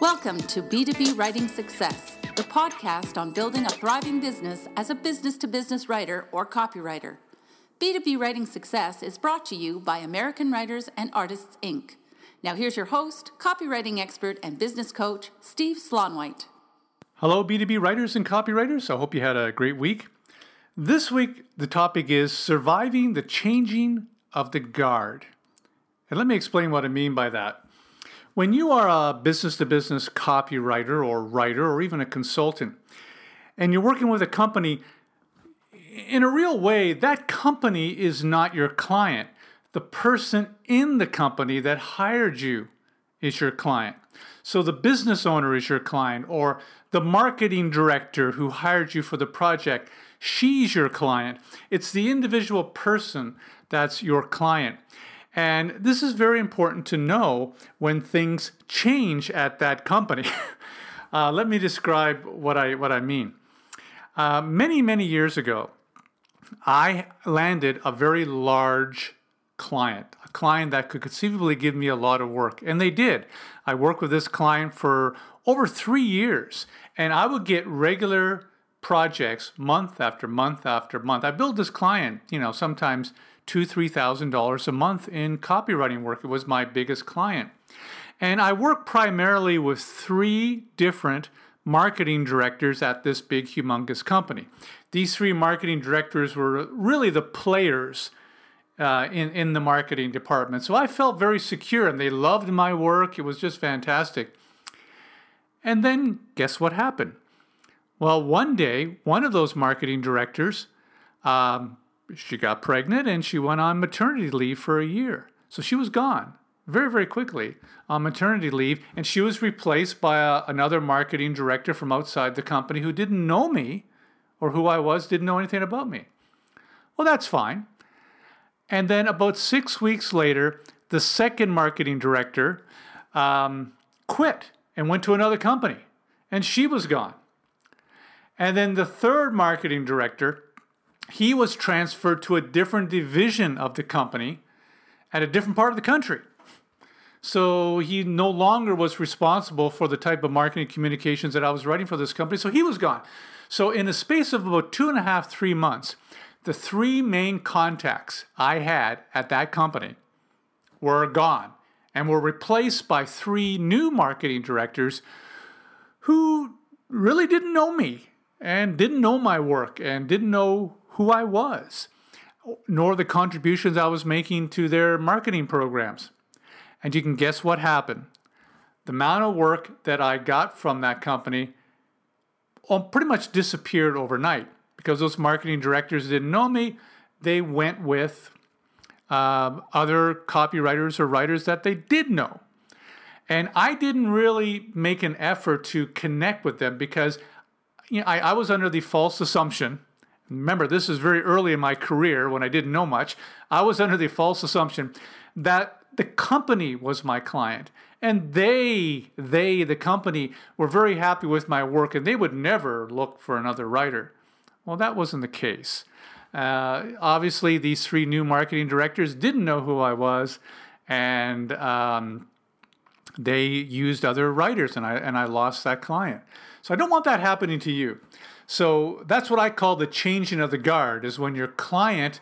Welcome to B2B Writing Success, the podcast on building a thriving business as a business to business writer or copywriter. B2B Writing Success is brought to you by American Writers and Artists, Inc. Now, here's your host, copywriting expert, and business coach, Steve Slaunwhite. Hello, B2B writers and copywriters. I hope you had a great week. This week, the topic is surviving the changing of the guard. And let me explain what I mean by that. When you are a business to business copywriter or writer or even a consultant, and you're working with a company, in a real way, that company is not your client. The person in the company that hired you is your client. So the business owner is your client, or the marketing director who hired you for the project, she's your client. It's the individual person that's your client. And this is very important to know when things change at that company. uh, let me describe what I, what I mean. Uh, many, many years ago, I landed a very large client, a client that could conceivably give me a lot of work. And they did. I worked with this client for over three years, and I would get regular projects month after month after month. I built this client, you know, sometimes two, three thousand dollars a month in copywriting work. It was my biggest client. And I work primarily with three different marketing directors at this big, humongous company. These three marketing directors were really the players uh, in, in the marketing department. So I felt very secure and they loved my work. It was just fantastic. And then guess what happened? Well, one day, one of those marketing directors um, she got pregnant and she went on maternity leave for a year. So she was gone very, very quickly on maternity leave. And she was replaced by a, another marketing director from outside the company who didn't know me or who I was, didn't know anything about me. Well, that's fine. And then about six weeks later, the second marketing director um, quit and went to another company, and she was gone. And then the third marketing director he was transferred to a different division of the company at a different part of the country. So he no longer was responsible for the type of marketing communications that I was writing for this company. So he was gone. So in a space of about two and a half, three months, the three main contacts I had at that company were gone and were replaced by three new marketing directors who really didn't know me and didn't know my work and didn't know who I was, nor the contributions I was making to their marketing programs. And you can guess what happened. The amount of work that I got from that company pretty much disappeared overnight because those marketing directors didn't know me. They went with um, other copywriters or writers that they did know. And I didn't really make an effort to connect with them because you know, I, I was under the false assumption remember, this is very early in my career when I didn't know much. I was under the false assumption that the company was my client and they they the company were very happy with my work and they would never look for another writer. Well that wasn't the case. Uh, obviously these three new marketing directors didn't know who i was and um, they used other writers and I, and I lost that client. So i don't want that happening to you so that's what I call the changing of the guard is when your client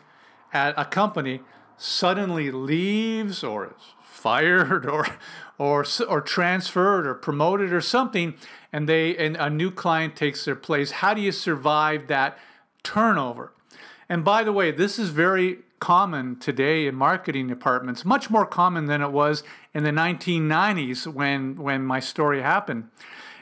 at a company suddenly leaves or is fired or or or transferred or promoted or something and they and a new client takes their place. How do you survive that turnover? And by the way, this is very common today in marketing departments, much more common than it was in the 1990s when when my story happened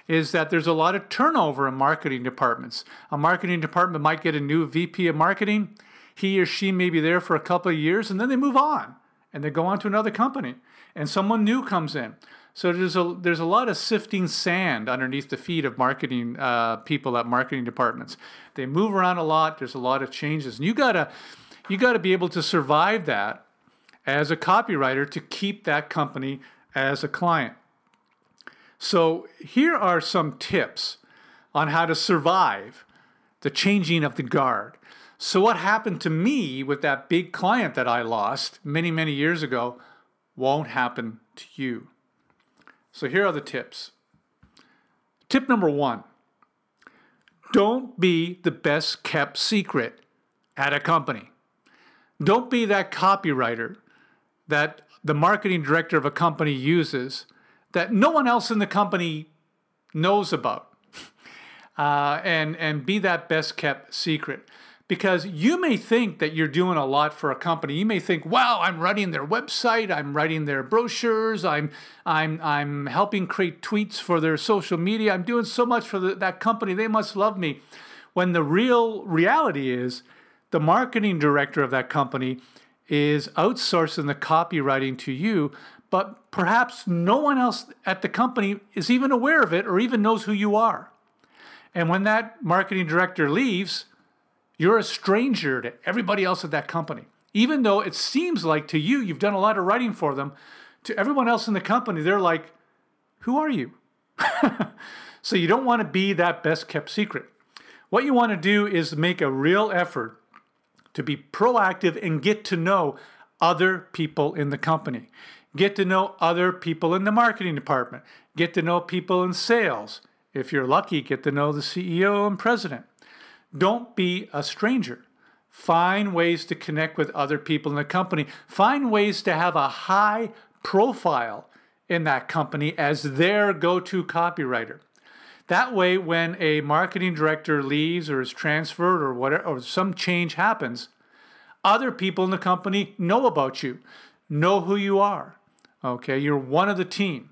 is that there's a lot of turnover in marketing departments. A marketing department might get a new VP of marketing. He or she may be there for a couple of years and then they move on and they go on to another company and someone new comes in. So there's a there's a lot of sifting sand underneath the feet of marketing uh, people at marketing departments. They move around a lot. There's a lot of changes, and you gotta you gotta be able to survive that as a copywriter to keep that company as a client. So, here are some tips on how to survive the changing of the guard. So, what happened to me with that big client that I lost many, many years ago won't happen to you. So, here are the tips. Tip number one don't be the best kept secret at a company. Don't be that copywriter that the marketing director of a company uses that no one else in the company knows about. Uh, and, and be that best kept secret because you may think that you're doing a lot for a company. You may think, "Wow, I'm writing their website, I'm writing their brochures, I'm I'm I'm helping create tweets for their social media. I'm doing so much for the, that company. They must love me." When the real reality is, the marketing director of that company is outsourcing the copywriting to you, but perhaps no one else at the company is even aware of it or even knows who you are. And when that marketing director leaves, you're a stranger to everybody else at that company. Even though it seems like to you, you've done a lot of writing for them, to everyone else in the company, they're like, Who are you? so you don't want to be that best kept secret. What you want to do is make a real effort to be proactive and get to know other people in the company. Get to know other people in the marketing department. Get to know people in sales. If you're lucky, get to know the CEO and president. Don't be a stranger. Find ways to connect with other people in the company. Find ways to have a high profile in that company as their go to copywriter. That way, when a marketing director leaves or is transferred or whatever, or some change happens, other people in the company know about you, know who you are. Okay, you're one of the team.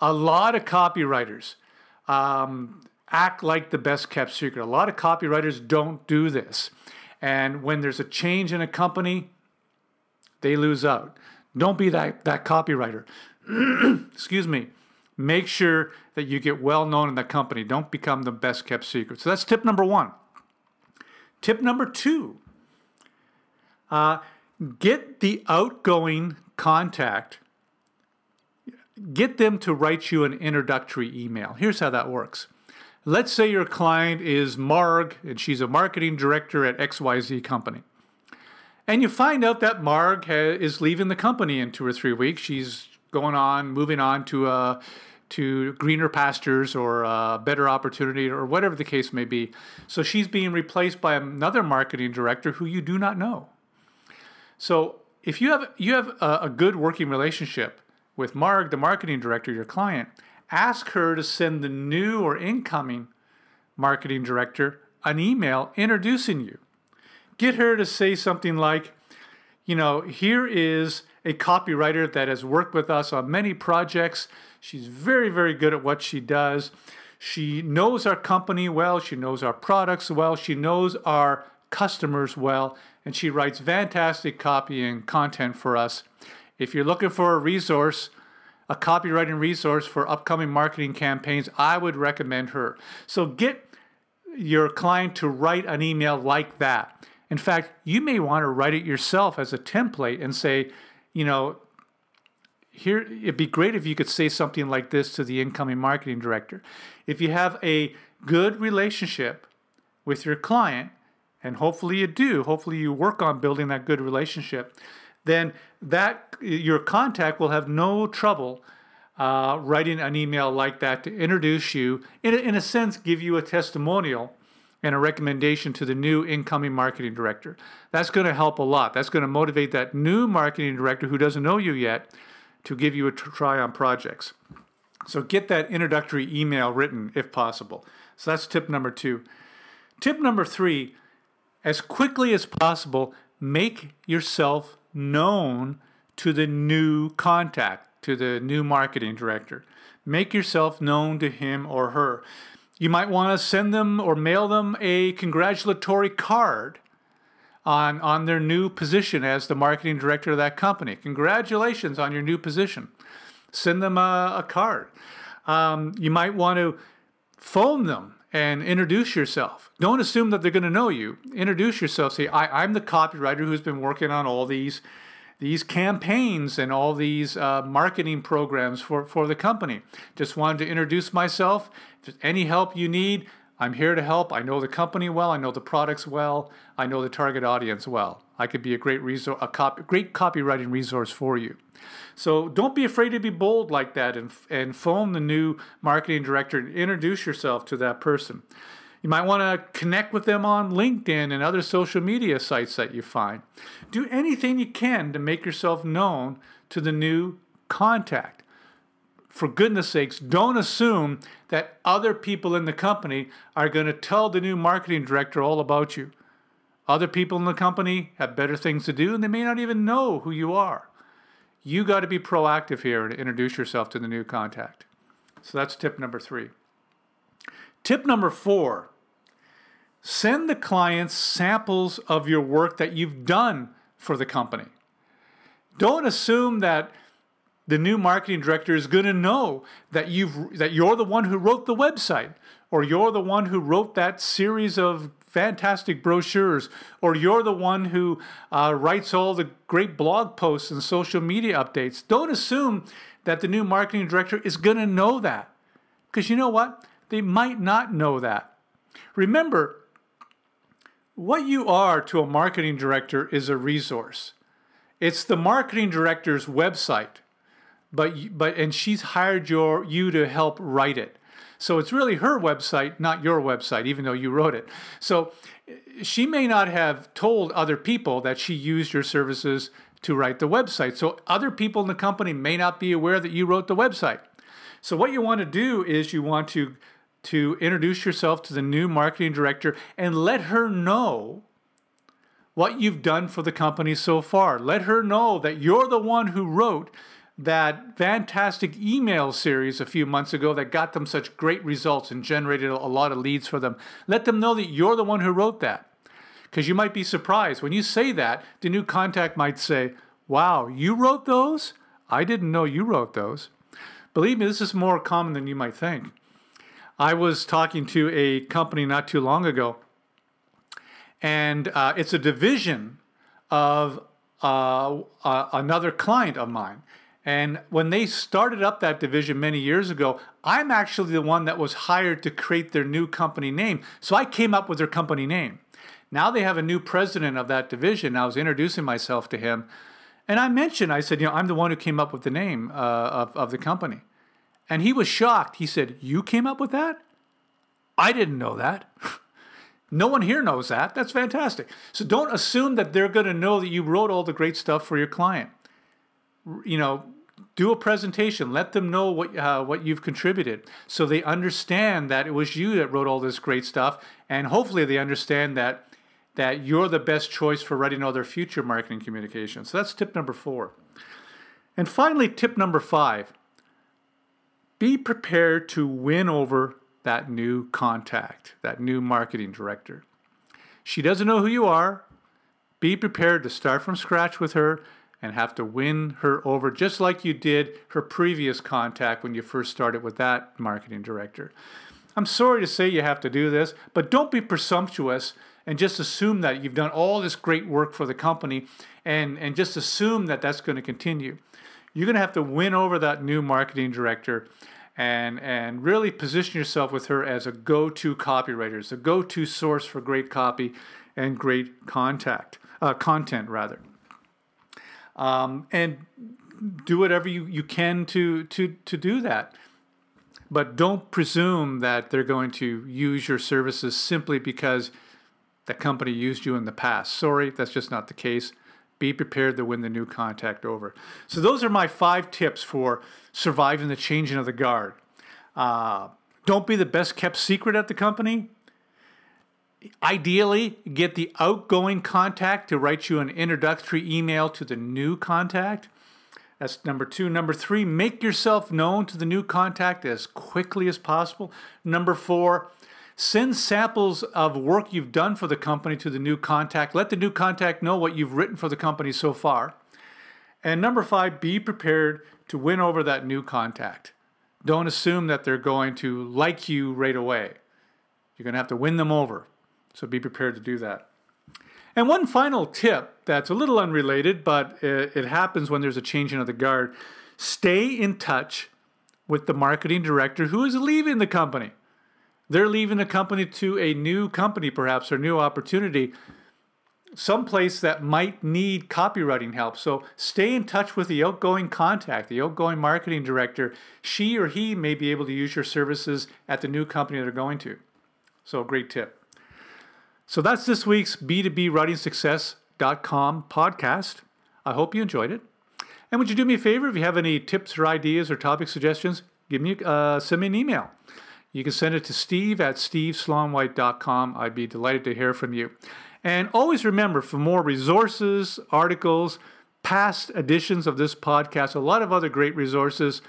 A lot of copywriters, um, act like the best kept secret. A lot of copywriters don't do this. And when there's a change in a company, they lose out. Don't be that, that copywriter. Excuse me. Make sure that you get well known in that company. Don't become the best kept secret. So that's tip number one. Tip number two uh, get the outgoing contact, get them to write you an introductory email. Here's how that works Let's say your client is Marg and she's a marketing director at XYZ company. And you find out that Marg ha- is leaving the company in two or three weeks. She's going on, moving on to uh, to greener pastures or a better opportunity or whatever the case may be. So she's being replaced by another marketing director who you do not know. So if you have you have a, a good working relationship with Marg, the marketing director, your client, ask her to send the new or incoming marketing director an email introducing you. Get her to say something like, you know, here is a copywriter that has worked with us on many projects. She's very, very good at what she does. She knows our company well. She knows our products well. She knows our customers well. And she writes fantastic copy and content for us. If you're looking for a resource, a copywriting resource for upcoming marketing campaigns, I would recommend her. So get your client to write an email like that. In fact, you may want to write it yourself as a template and say, you know, here it'd be great if you could say something like this to the incoming marketing director. If you have a good relationship with your client, and hopefully you do, hopefully you work on building that good relationship, then that your contact will have no trouble uh, writing an email like that to introduce you, in a, in a sense, give you a testimonial and a recommendation to the new incoming marketing director. That's going to help a lot. That's going to motivate that new marketing director who doesn't know you yet to give you a try on projects. So get that introductory email written if possible. So that's tip number two. Tip number three as quickly as possible, make yourself known to the new contact, to the new marketing director. Make yourself known to him or her. You might want to send them or mail them a congratulatory card on, on their new position as the marketing director of that company. Congratulations on your new position. Send them a, a card. Um, you might want to phone them and introduce yourself. Don't assume that they're going to know you. Introduce yourself. Say, I, am the copywriter who's been working on all these these campaigns and all these uh, marketing programs for, for the company. Just wanted to introduce myself. If there's any help you need, I'm here to help. I know the company well. I know the products well. I know the target audience well. I could be a great resource, a copy, great copywriting resource for you. So don't be afraid to be bold like that and, and phone the new marketing director and introduce yourself to that person. You might want to connect with them on LinkedIn and other social media sites that you find. Do anything you can to make yourself known to the new contact. For goodness sakes, don't assume that other people in the company are going to tell the new marketing director all about you. Other people in the company have better things to do and they may not even know who you are. You got to be proactive here to introduce yourself to the new contact. So that's tip number three. Tip number four send the clients samples of your work that you've done for the company. Don't assume that the new marketing director is going to know that you've that you're the one who wrote the website or you're the one who wrote that series of fantastic brochures or you're the one who uh, writes all the great blog posts and social media updates. Don't assume that the new marketing director is going to know that. Because you know what they might not know that remember what you are to a marketing director is a resource it's the marketing director's website but but and she's hired your you to help write it. So it's really her website, not your website, even though you wrote it. So she may not have told other people that she used your services to write the website. So other people in the company may not be aware that you wrote the website. So what you want to do is you want to to introduce yourself to the new marketing director and let her know what you've done for the company so far. Let her know that you're the one who wrote that fantastic email series a few months ago that got them such great results and generated a lot of leads for them. Let them know that you're the one who wrote that. Because you might be surprised. When you say that, the new contact might say, Wow, you wrote those? I didn't know you wrote those. Believe me, this is more common than you might think. I was talking to a company not too long ago, and uh, it's a division of uh, uh, another client of mine. And when they started up that division many years ago, I'm actually the one that was hired to create their new company name. So I came up with their company name. Now they have a new president of that division. I was introducing myself to him. And I mentioned, I said, you know, I'm the one who came up with the name uh, of, of the company. And he was shocked. He said, You came up with that? I didn't know that. no one here knows that. That's fantastic. So don't assume that they're going to know that you wrote all the great stuff for your client you know, do a presentation. Let them know what uh, what you've contributed, so they understand that it was you that wrote all this great stuff, and hopefully they understand that that you're the best choice for writing all their future marketing communications. So that's tip number four. And finally, tip number five: be prepared to win over that new contact, that new marketing director. She doesn't know who you are. Be prepared to start from scratch with her and have to win her over, just like you did her previous contact when you first started with that marketing director. I'm sorry to say you have to do this, but don't be presumptuous and just assume that you've done all this great work for the company and, and just assume that that's going to continue. You're going to have to win over that new marketing director and, and really position yourself with her as a go to copywriter, as a go to source for great copy and great contact, uh, content, rather um, and do whatever you, you can to, to, to do that. But don't presume that they're going to use your services simply because the company used you in the past. Sorry, that's just not the case. Be prepared to win the new contact over. So, those are my five tips for surviving the changing of the guard. Uh, don't be the best kept secret at the company. Ideally, get the outgoing contact to write you an introductory email to the new contact. That's number two. Number three, make yourself known to the new contact as quickly as possible. Number four, send samples of work you've done for the company to the new contact. Let the new contact know what you've written for the company so far. And number five, be prepared to win over that new contact. Don't assume that they're going to like you right away. You're going to have to win them over. So be prepared to do that. And one final tip that's a little unrelated, but it, happens when there's a changing of the guard. Stay in touch with the marketing director who is leaving the company. They're leaving the company to a new company, perhaps, or new opportunity, someplace that might need copywriting help. So stay in touch with the outgoing contact, the outgoing marketing director. She or he may be able to use your services at the new company they're going to. So, great tip. So, that's this week's B2B Writing Success.com podcast. I hope you enjoyed it. And would you do me a favor if you have any tips or ideas or topic suggestions? Give me uh, send me an email. You can send it to steve at steveslaunwhite.com. I'd be delighted to hear from you. And always remember for more resources, articles, past editions of this podcast, a lot of other great resources,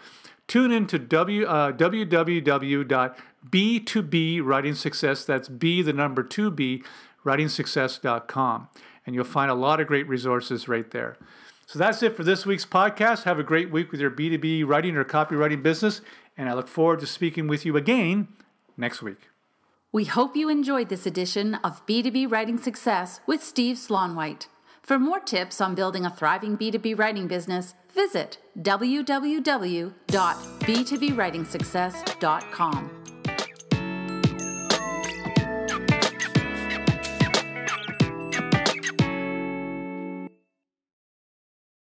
tune into w, uh, www.b2b writing success. That's B, the number 2B, writingsuccess.com. And you'll find a lot of great resources right there. So that's it for this week's podcast. Have a great week with your B2B writing or copywriting business. And I look forward to speaking with you again next week. We hope you enjoyed this edition of B2B Writing Success with Steve Slaunwhite. For more tips on building a thriving B2B writing business, visit www.b2bwritingsuccess.com.